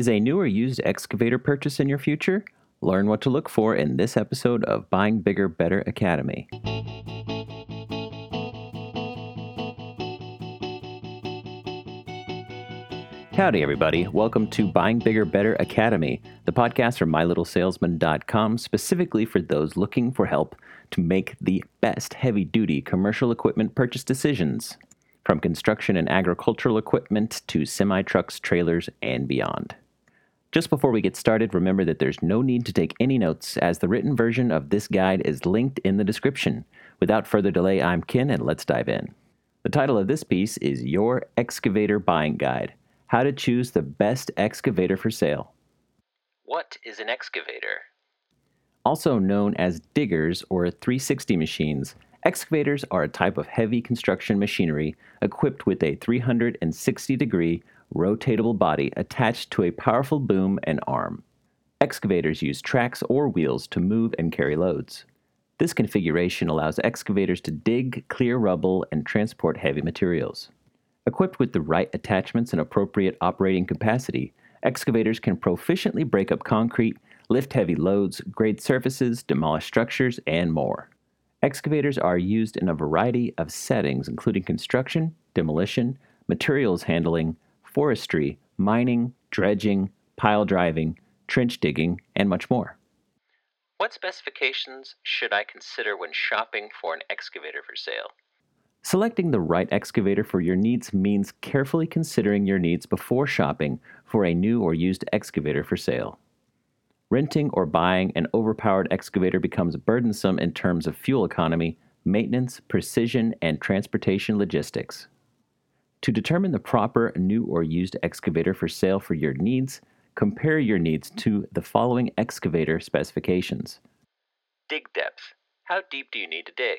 Is a new or used excavator purchase in your future? Learn what to look for in this episode of Buying Bigger Better Academy. Howdy, everybody. Welcome to Buying Bigger Better Academy, the podcast from MyLittleSalesman.com, specifically for those looking for help to make the best heavy duty commercial equipment purchase decisions, from construction and agricultural equipment to semi trucks, trailers, and beyond. Just before we get started, remember that there's no need to take any notes, as the written version of this guide is linked in the description. Without further delay, I'm Ken, and let's dive in. The title of this piece is Your Excavator Buying Guide how to choose the best excavator for sale. What is an excavator? Also known as diggers or 360 machines, excavators are a type of heavy construction machinery equipped with a 360 degree rotatable body attached to a powerful boom and arm. Excavators use tracks or wheels to move and carry loads. This configuration allows excavators to dig, clear rubble, and transport heavy materials. Equipped with the right attachments and appropriate operating capacity, excavators can proficiently break up concrete, lift heavy loads, grade surfaces, demolish structures, and more. Excavators are used in a variety of settings, including construction, demolition, materials handling, forestry, mining, dredging, pile driving, trench digging, and much more. What specifications should I consider when shopping for an excavator for sale? Selecting the right excavator for your needs means carefully considering your needs before shopping for a new or used excavator for sale. Renting or buying an overpowered excavator becomes burdensome in terms of fuel economy, maintenance, precision, and transportation logistics. To determine the proper new or used excavator for sale for your needs, compare your needs to the following excavator specifications. Dig depth. How deep do you need to dig?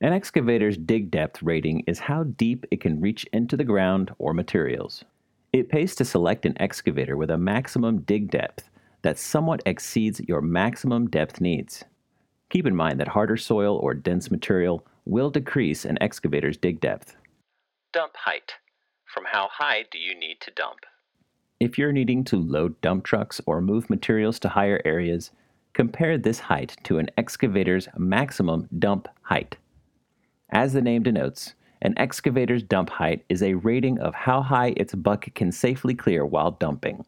An excavator's dig depth rating is how deep it can reach into the ground or materials. It pays to select an excavator with a maximum dig depth that somewhat exceeds your maximum depth needs. Keep in mind that harder soil or dense material will decrease an excavator's dig depth. Dump height. From how high do you need to dump? If you're needing to load dump trucks or move materials to higher areas, compare this height to an excavator's maximum dump height. As the name denotes, an excavator's dump height is a rating of how high its bucket can safely clear while dumping.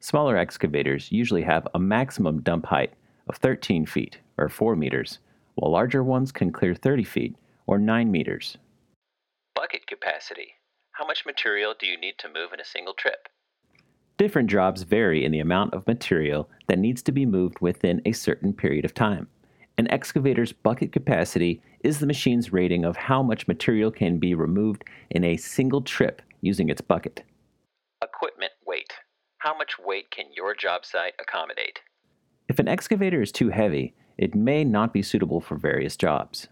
Smaller excavators usually have a maximum dump height of 13 feet or 4 meters, while larger ones can clear 30 feet or 9 meters. Capacity. How much material do you need to move in a single trip? Different jobs vary in the amount of material that needs to be moved within a certain period of time. An excavator's bucket capacity is the machine's rating of how much material can be removed in a single trip using its bucket. Equipment weight. How much weight can your job site accommodate? If an excavator is too heavy, it may not be suitable for various jobs.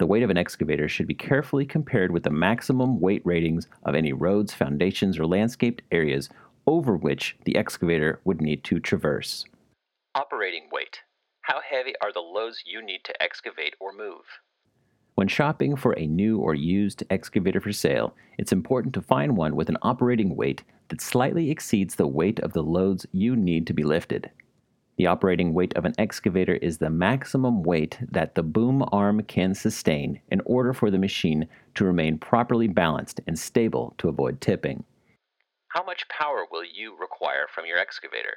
The weight of an excavator should be carefully compared with the maximum weight ratings of any roads, foundations, or landscaped areas over which the excavator would need to traverse. Operating weight. How heavy are the loads you need to excavate or move? When shopping for a new or used excavator for sale, it's important to find one with an operating weight that slightly exceeds the weight of the loads you need to be lifted. The operating weight of an excavator is the maximum weight that the boom arm can sustain in order for the machine to remain properly balanced and stable to avoid tipping. How much power will you require from your excavator?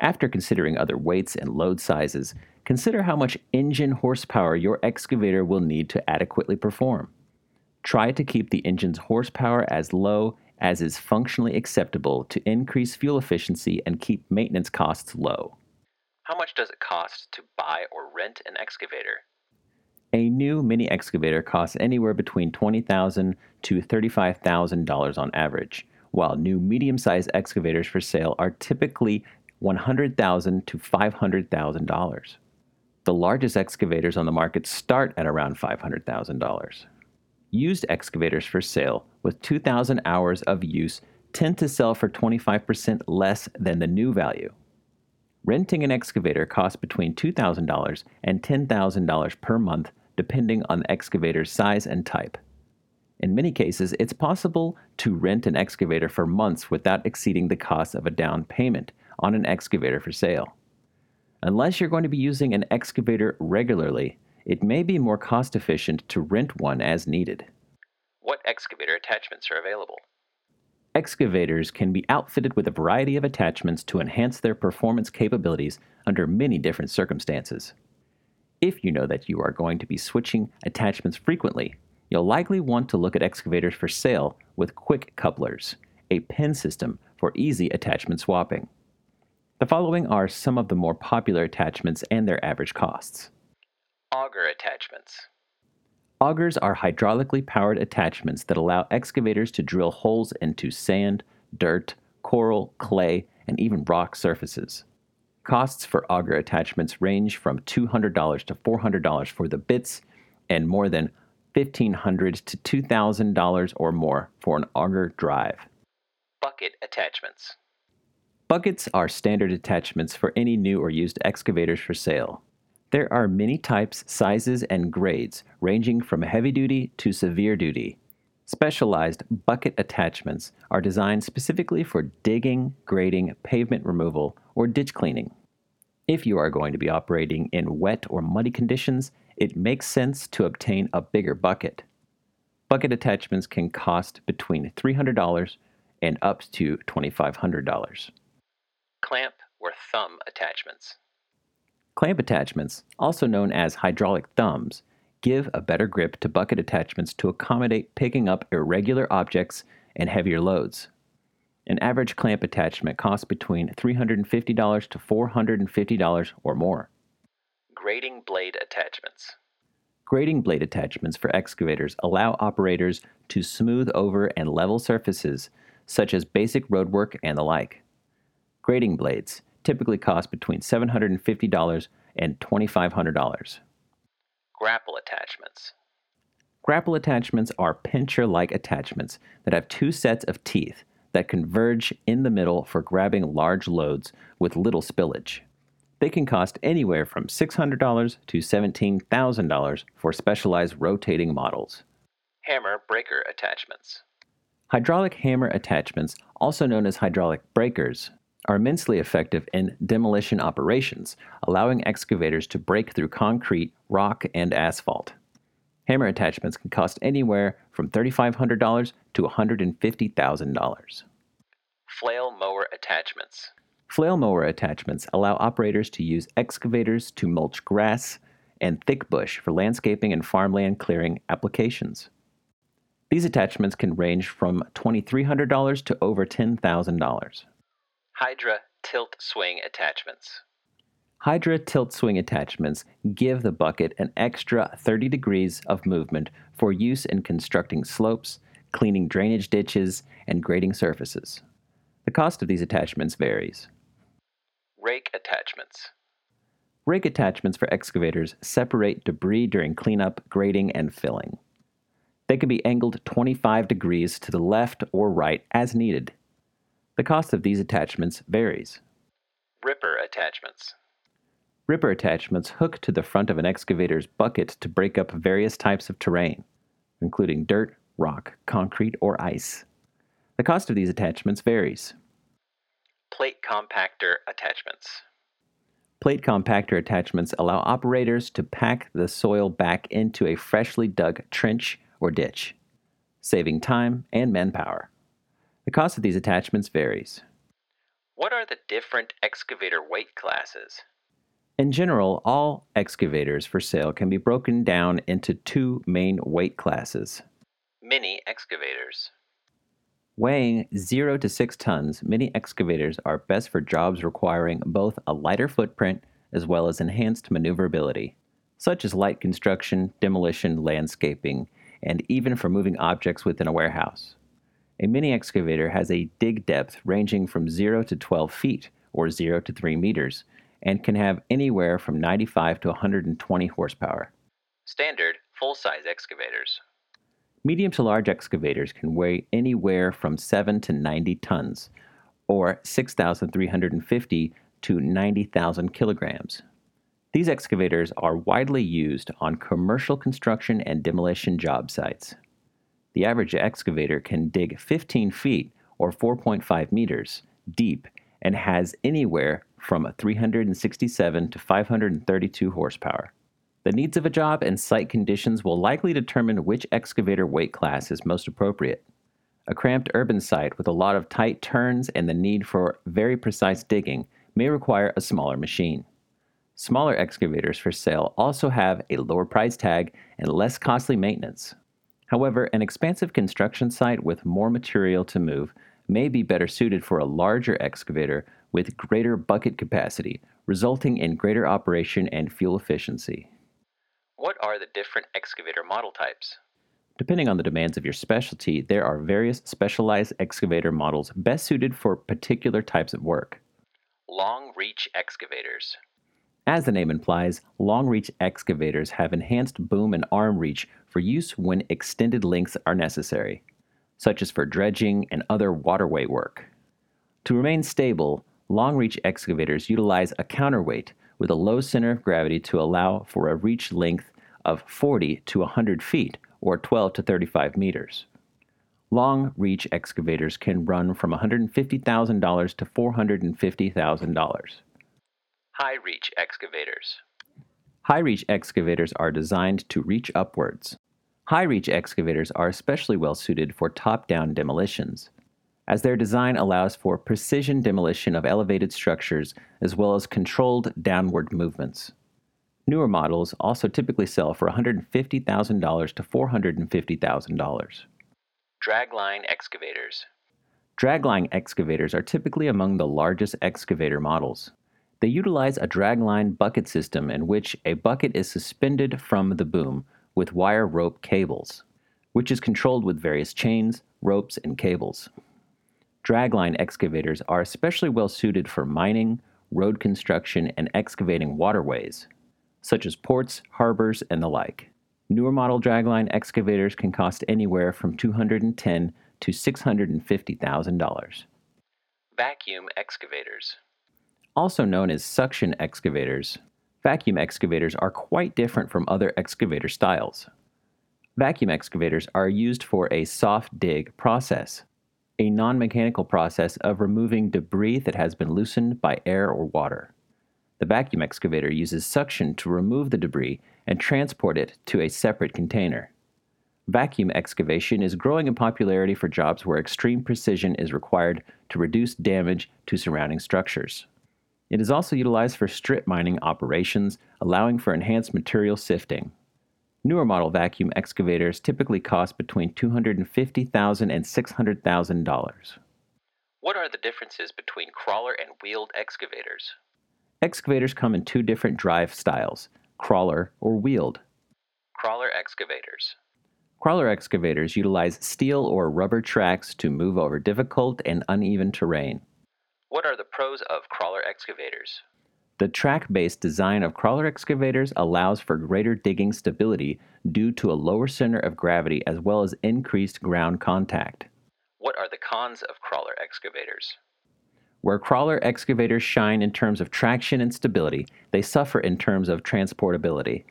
After considering other weights and load sizes, consider how much engine horsepower your excavator will need to adequately perform. Try to keep the engine's horsepower as low as is functionally acceptable to increase fuel efficiency and keep maintenance costs low. How much does it cost to buy or rent an excavator? A new mini excavator costs anywhere between 20,000 to $35,000 on average, while new medium sized excavators for sale are typically 100,000 to $500,000. The largest excavators on the market start at around $500,000. Used excavators for sale with 2,000 hours of use tend to sell for 25% less than the new value. Renting an excavator costs between $2,000 and $10,000 per month, depending on the excavator's size and type. In many cases, it's possible to rent an excavator for months without exceeding the cost of a down payment on an excavator for sale. Unless you're going to be using an excavator regularly, it may be more cost efficient to rent one as needed. What excavator attachments are available? Excavators can be outfitted with a variety of attachments to enhance their performance capabilities under many different circumstances. If you know that you are going to be switching attachments frequently, you'll likely want to look at excavators for sale with quick couplers, a pin system for easy attachment swapping. The following are some of the more popular attachments and their average costs. Auger attachments. Augers are hydraulically powered attachments that allow excavators to drill holes into sand, dirt, coral, clay, and even rock surfaces. Costs for auger attachments range from $200 to $400 for the bits and more than $1,500 to $2,000 or more for an auger drive. Bucket attachments. Buckets are standard attachments for any new or used excavators for sale. There are many types, sizes, and grades, ranging from heavy duty to severe duty. Specialized bucket attachments are designed specifically for digging, grading, pavement removal, or ditch cleaning. If you are going to be operating in wet or muddy conditions, it makes sense to obtain a bigger bucket. Bucket attachments can cost between $300 and up to $2,500. Clamp or thumb attachments. Clamp attachments, also known as hydraulic thumbs, give a better grip to bucket attachments to accommodate picking up irregular objects and heavier loads. An average clamp attachment costs between $350 to $450 or more. Grading blade attachments. Grading blade attachments for excavators allow operators to smooth over and level surfaces, such as basic roadwork and the like. Grading blades typically cost between $750 and $2,500. Grapple attachments. Grapple attachments are pincher like attachments that have two sets of teeth that converge in the middle for grabbing large loads with little spillage. They can cost anywhere from $600 to $17,000 for specialized rotating models. Hammer breaker attachments. Hydraulic hammer attachments, also known as hydraulic breakers, are immensely effective in demolition operations, allowing excavators to break through concrete, rock, and asphalt. Hammer attachments can cost anywhere from $3,500 to $150,000. Flail mower attachments. Flail mower attachments allow operators to use excavators to mulch grass and thick bush for landscaping and farmland clearing applications. These attachments can range from $2,300 to over $10,000. Hydra tilt swing attachments. Hydra tilt swing attachments give the bucket an extra 30 degrees of movement for use in constructing slopes, cleaning drainage ditches, and grading surfaces. The cost of these attachments varies. Rake attachments. Rake attachments for excavators separate debris during cleanup, grading, and filling. They can be angled 25 degrees to the left or right as needed. The cost of these attachments varies. Ripper attachments. Ripper attachments hook to the front of an excavator's bucket to break up various types of terrain, including dirt, rock, concrete, or ice. The cost of these attachments varies. Plate compactor attachments. Plate compactor attachments allow operators to pack the soil back into a freshly dug trench or ditch, saving time and manpower. The cost of these attachments varies. What are the different excavator weight classes? In general, all excavators for sale can be broken down into two main weight classes. Mini excavators. Weighing 0 to 6 tons, mini excavators are best for jobs requiring both a lighter footprint as well as enhanced maneuverability, such as light construction, demolition, landscaping, and even for moving objects within a warehouse. A mini excavator has a dig depth ranging from 0 to 12 feet, or 0 to 3 meters, and can have anywhere from 95 to 120 horsepower. Standard full size excavators. Medium to large excavators can weigh anywhere from 7 to 90 tons, or 6,350 to 90,000 kilograms. These excavators are widely used on commercial construction and demolition job sites. The average excavator can dig 15 feet or 4.5 meters deep and has anywhere from 367 to 532 horsepower. The needs of a job and site conditions will likely determine which excavator weight class is most appropriate. A cramped urban site with a lot of tight turns and the need for very precise digging may require a smaller machine. Smaller excavators for sale also have a lower price tag and less costly maintenance. However, an expansive construction site with more material to move may be better suited for a larger excavator with greater bucket capacity, resulting in greater operation and fuel efficiency. What are the different excavator model types? Depending on the demands of your specialty, there are various specialized excavator models best suited for particular types of work. Long reach excavators. As the name implies, long reach excavators have enhanced boom and arm reach for use when extended lengths are necessary, such as for dredging and other waterway work. To remain stable, long reach excavators utilize a counterweight with a low center of gravity to allow for a reach length of 40 to 100 feet or 12 to 35 meters. Long reach excavators can run from $150,000 to $450,000. High reach excavators. High reach excavators are designed to reach upwards. High reach excavators are especially well suited for top down demolitions, as their design allows for precision demolition of elevated structures as well as controlled downward movements. Newer models also typically sell for $150,000 to $450,000. Dragline excavators. Dragline excavators are typically among the largest excavator models. They utilize a dragline bucket system in which a bucket is suspended from the boom with wire rope cables, which is controlled with various chains, ropes, and cables. Dragline excavators are especially well suited for mining, road construction, and excavating waterways, such as ports, harbors, and the like. Newer model dragline excavators can cost anywhere from $210 to $650,000. Vacuum excavators. Also known as suction excavators, vacuum excavators are quite different from other excavator styles. Vacuum excavators are used for a soft dig process, a non mechanical process of removing debris that has been loosened by air or water. The vacuum excavator uses suction to remove the debris and transport it to a separate container. Vacuum excavation is growing in popularity for jobs where extreme precision is required to reduce damage to surrounding structures. It is also utilized for strip mining operations, allowing for enhanced material sifting. Newer model vacuum excavators typically cost between $250,000 and $600,000. What are the differences between crawler and wheeled excavators? Excavators come in two different drive styles crawler or wheeled. Crawler excavators. Crawler excavators utilize steel or rubber tracks to move over difficult and uneven terrain. What are the pros of crawler excavators? The track based design of crawler excavators allows for greater digging stability due to a lower center of gravity as well as increased ground contact. What are the cons of crawler excavators? Where crawler excavators shine in terms of traction and stability, they suffer in terms of transportability.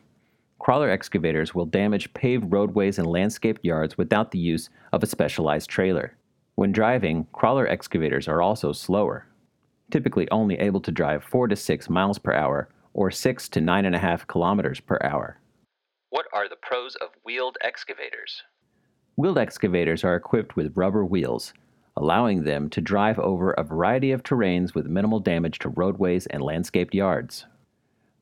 Crawler excavators will damage paved roadways and landscaped yards without the use of a specialized trailer. When driving, crawler excavators are also slower, typically only able to drive 4 to 6 miles per hour or 6 to 9.5 kilometers per hour. What are the pros of wheeled excavators? Wheeled excavators are equipped with rubber wheels, allowing them to drive over a variety of terrains with minimal damage to roadways and landscaped yards.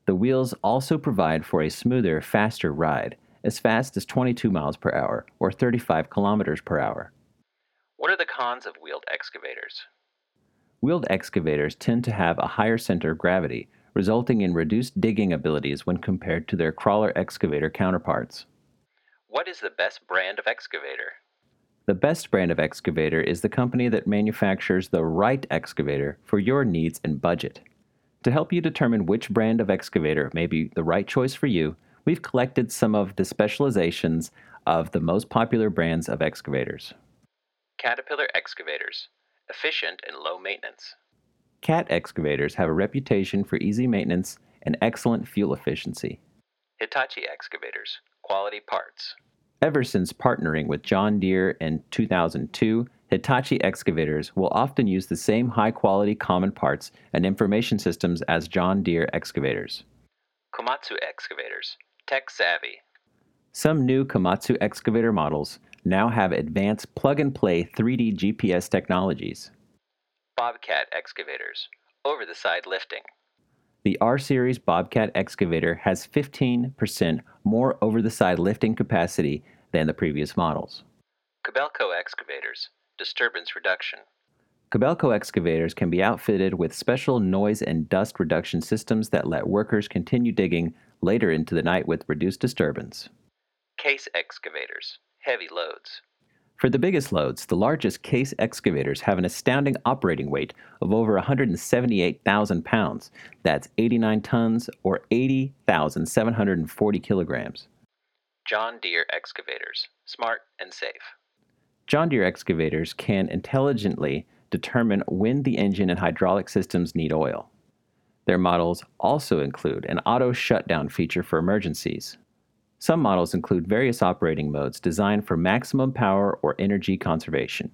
The wheels also provide for a smoother, faster ride, as fast as 22 miles per hour or 35 kilometers per hour. What are the cons of wheeled excavators? Wheeled excavators tend to have a higher center of gravity, resulting in reduced digging abilities when compared to their crawler excavator counterparts. What is the best brand of excavator? The best brand of excavator is the company that manufactures the right excavator for your needs and budget. To help you determine which brand of excavator may be the right choice for you, we've collected some of the specializations of the most popular brands of excavators. Caterpillar excavators, efficient and low maintenance. Cat excavators have a reputation for easy maintenance and excellent fuel efficiency. Hitachi excavators, quality parts. Ever since partnering with John Deere in 2002, Hitachi excavators will often use the same high quality common parts and information systems as John Deere excavators. Komatsu excavators, tech savvy. Some new Komatsu excavator models now have advanced plug and play 3D GPS technologies. Bobcat excavators, over the side lifting. The R Series Bobcat excavator has 15% more over the side lifting capacity than the previous models. Kobelco excavators, disturbance reduction. Kobelco excavators can be outfitted with special noise and dust reduction systems that let workers continue digging later into the night with reduced disturbance. Case excavators, heavy loads. For the biggest loads, the largest case excavators have an astounding operating weight of over 178,000 pounds. That's 89 tons or 80,740 kilograms. John Deere excavators, smart and safe. John Deere excavators can intelligently determine when the engine and hydraulic systems need oil. Their models also include an auto shutdown feature for emergencies. Some models include various operating modes designed for maximum power or energy conservation.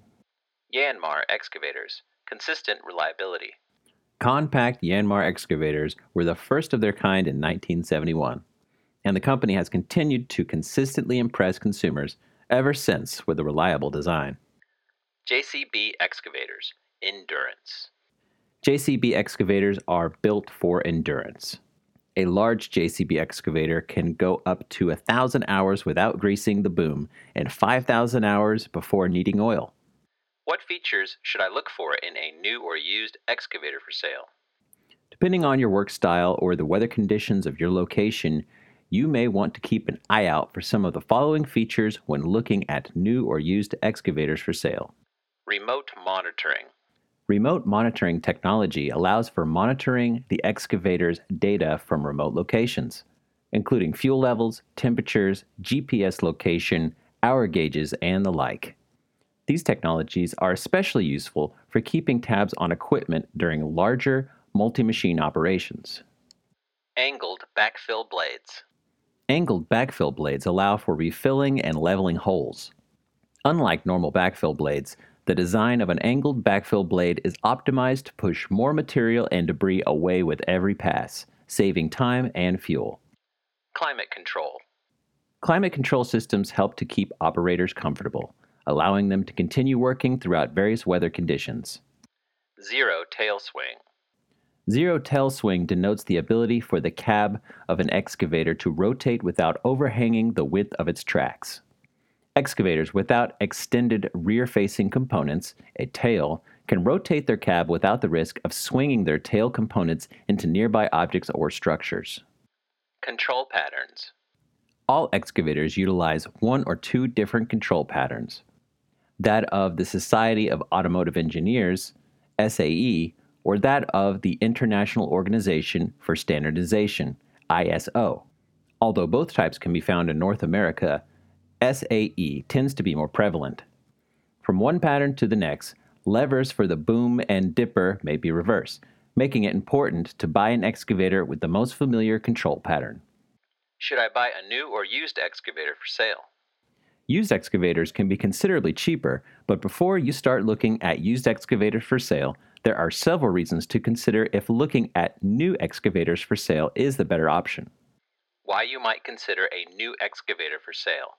Yanmar excavators, consistent reliability. Compact Yanmar excavators were the first of their kind in 1971, and the company has continued to consistently impress consumers ever since with a reliable design. JCB excavators, endurance. JCB excavators are built for endurance. A large JCB excavator can go up to a thousand hours without greasing the boom and 5,000 hours before needing oil. What features should I look for in a new or used excavator for sale? Depending on your work style or the weather conditions of your location, you may want to keep an eye out for some of the following features when looking at new or used excavators for sale. Remote monitoring. Remote monitoring technology allows for monitoring the excavator's data from remote locations, including fuel levels, temperatures, GPS location, hour gauges, and the like. These technologies are especially useful for keeping tabs on equipment during larger multi machine operations. Angled backfill blades. Angled backfill blades allow for refilling and leveling holes. Unlike normal backfill blades, the design of an angled backfill blade is optimized to push more material and debris away with every pass, saving time and fuel. Climate control. Climate control systems help to keep operators comfortable, allowing them to continue working throughout various weather conditions. Zero tail swing. Zero tail swing denotes the ability for the cab of an excavator to rotate without overhanging the width of its tracks. Excavators without extended rear facing components, a tail, can rotate their cab without the risk of swinging their tail components into nearby objects or structures. Control patterns. All excavators utilize one or two different control patterns that of the Society of Automotive Engineers, SAE, or that of the International Organization for Standardization, ISO. Although both types can be found in North America, SAE tends to be more prevalent. From one pattern to the next, levers for the boom and dipper may be reversed, making it important to buy an excavator with the most familiar control pattern. Should I buy a new or used excavator for sale? Used excavators can be considerably cheaper, but before you start looking at used excavators for sale, there are several reasons to consider if looking at new excavators for sale is the better option. Why you might consider a new excavator for sale.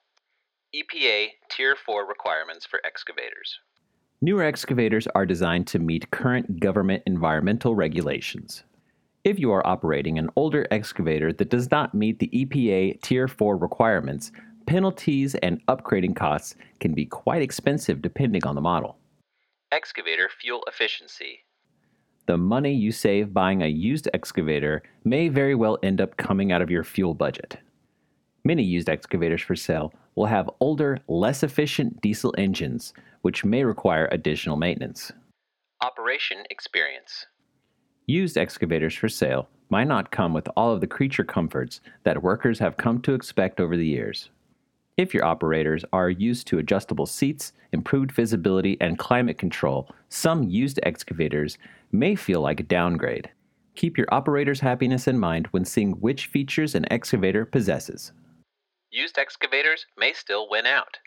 EPA Tier 4 requirements for excavators. Newer excavators are designed to meet current government environmental regulations. If you are operating an older excavator that does not meet the EPA Tier 4 requirements, penalties and upgrading costs can be quite expensive depending on the model. Excavator fuel efficiency. The money you save buying a used excavator may very well end up coming out of your fuel budget. Many used excavators for sale will have older, less efficient diesel engines, which may require additional maintenance. Operation experience. Used excavators for sale might not come with all of the creature comforts that workers have come to expect over the years. If your operators are used to adjustable seats, improved visibility, and climate control, some used excavators may feel like a downgrade. Keep your operator's happiness in mind when seeing which features an excavator possesses. Used excavators may still win out.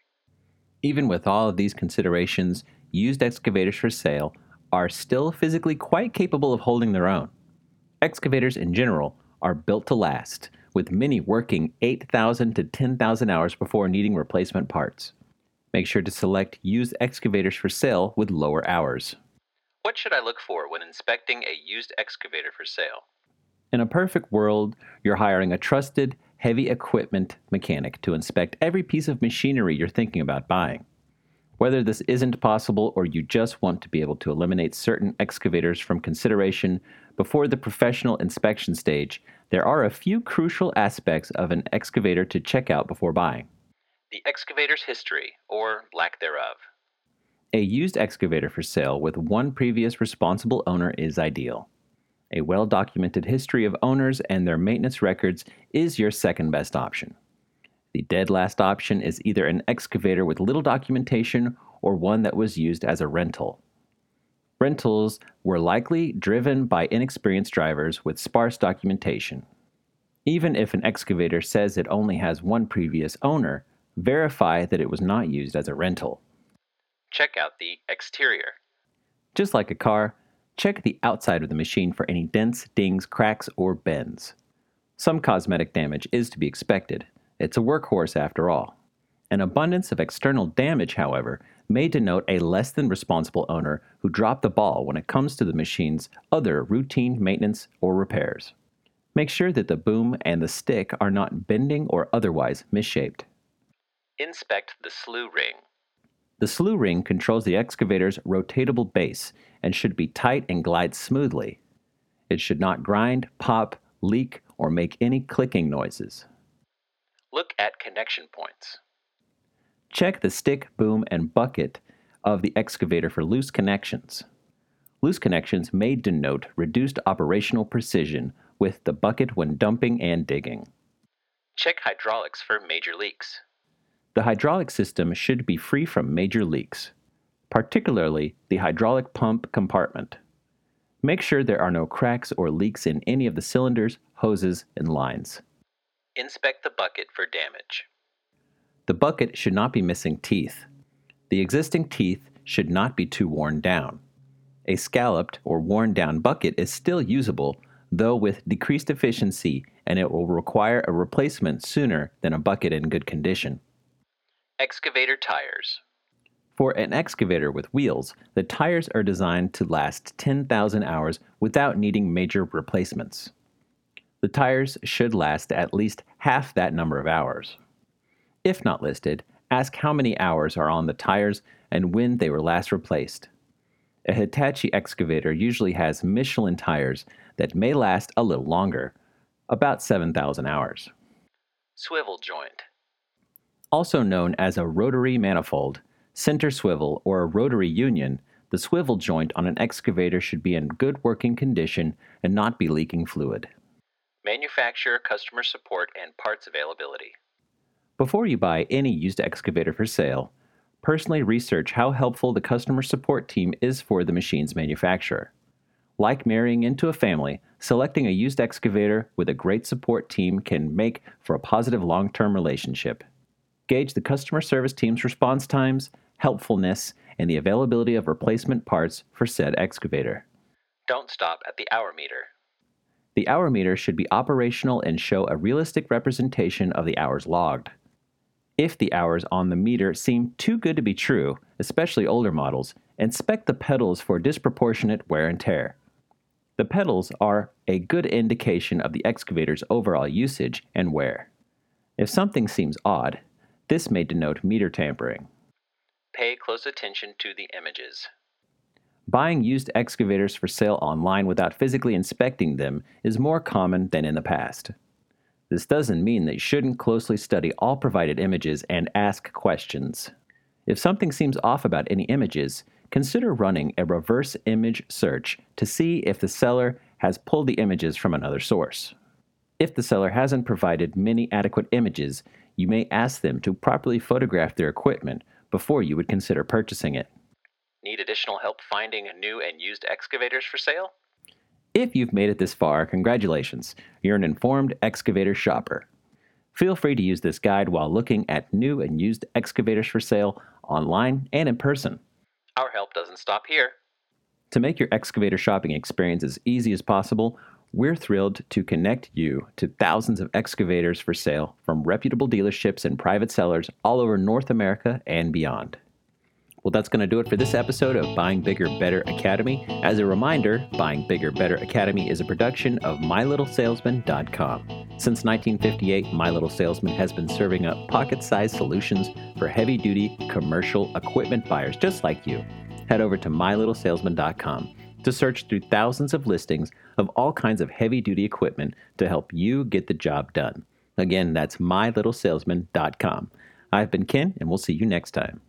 Even with all of these considerations, used excavators for sale are still physically quite capable of holding their own. Excavators in general are built to last, with many working 8,000 to 10,000 hours before needing replacement parts. Make sure to select used excavators for sale with lower hours. What should I look for when inspecting a used excavator for sale? In a perfect world, you're hiring a trusted, heavy equipment mechanic to inspect every piece of machinery you're thinking about buying. Whether this isn't possible or you just want to be able to eliminate certain excavators from consideration before the professional inspection stage, there are a few crucial aspects of an excavator to check out before buying. The excavator's history, or lack thereof. A used excavator for sale with one previous responsible owner is ideal. A well documented history of owners and their maintenance records is your second best option. The dead last option is either an excavator with little documentation or one that was used as a rental. Rentals were likely driven by inexperienced drivers with sparse documentation. Even if an excavator says it only has one previous owner, verify that it was not used as a rental. Check out the exterior. Just like a car, check the outside of the machine for any dents, dings, cracks, or bends. Some cosmetic damage is to be expected. It's a workhorse after all. An abundance of external damage, however, may denote a less than responsible owner who dropped the ball when it comes to the machine's other routine maintenance or repairs. Make sure that the boom and the stick are not bending or otherwise misshaped. Inspect the slew ring. The slew ring controls the excavator's rotatable base and should be tight and glide smoothly. It should not grind, pop, leak, or make any clicking noises. Look at connection points. Check the stick, boom, and bucket of the excavator for loose connections. Loose connections may denote reduced operational precision with the bucket when dumping and digging. Check hydraulics for major leaks. The hydraulic system should be free from major leaks, particularly the hydraulic pump compartment. Make sure there are no cracks or leaks in any of the cylinders, hoses, and lines. Inspect the bucket for damage. The bucket should not be missing teeth. The existing teeth should not be too worn down. A scalloped or worn down bucket is still usable, though with decreased efficiency, and it will require a replacement sooner than a bucket in good condition. Excavator tires. For an excavator with wheels, the tires are designed to last 10,000 hours without needing major replacements. The tires should last at least half that number of hours. If not listed, ask how many hours are on the tires and when they were last replaced. A Hitachi excavator usually has Michelin tires that may last a little longer, about 7,000 hours. Swivel joint. Also known as a rotary manifold, center swivel, or a rotary union, the swivel joint on an excavator should be in good working condition and not be leaking fluid. Manufacturer customer support and parts availability. Before you buy any used excavator for sale, personally research how helpful the customer support team is for the machine's manufacturer. Like marrying into a family, selecting a used excavator with a great support team can make for a positive long term relationship. Gauge the customer service team's response times, helpfulness, and the availability of replacement parts for said excavator. Don't stop at the hour meter. The hour meter should be operational and show a realistic representation of the hours logged. If the hours on the meter seem too good to be true, especially older models, inspect the pedals for disproportionate wear and tear. The pedals are a good indication of the excavator's overall usage and wear. If something seems odd, this may denote meter tampering. Pay close attention to the images. Buying used excavators for sale online without physically inspecting them is more common than in the past. This doesn't mean that you shouldn't closely study all provided images and ask questions. If something seems off about any images, consider running a reverse image search to see if the seller has pulled the images from another source. If the seller hasn't provided many adequate images, you may ask them to properly photograph their equipment before you would consider purchasing it. Need additional help finding new and used excavators for sale? If you've made it this far, congratulations. You're an informed excavator shopper. Feel free to use this guide while looking at new and used excavators for sale online and in person. Our help doesn't stop here. To make your excavator shopping experience as easy as possible, we're thrilled to connect you to thousands of excavators for sale from reputable dealerships and private sellers all over North America and beyond. Well, that's going to do it for this episode of Buying Bigger Better Academy. As a reminder, Buying Bigger Better Academy is a production of MyLittleSalesman.com. Since 1958, My Little Salesman has been serving up pocket sized solutions for heavy duty commercial equipment buyers just like you. Head over to MyLittleSalesman.com to search through thousands of listings of all kinds of heavy duty equipment to help you get the job done. Again, that's MyLittleSalesman.com. I've been Ken, and we'll see you next time.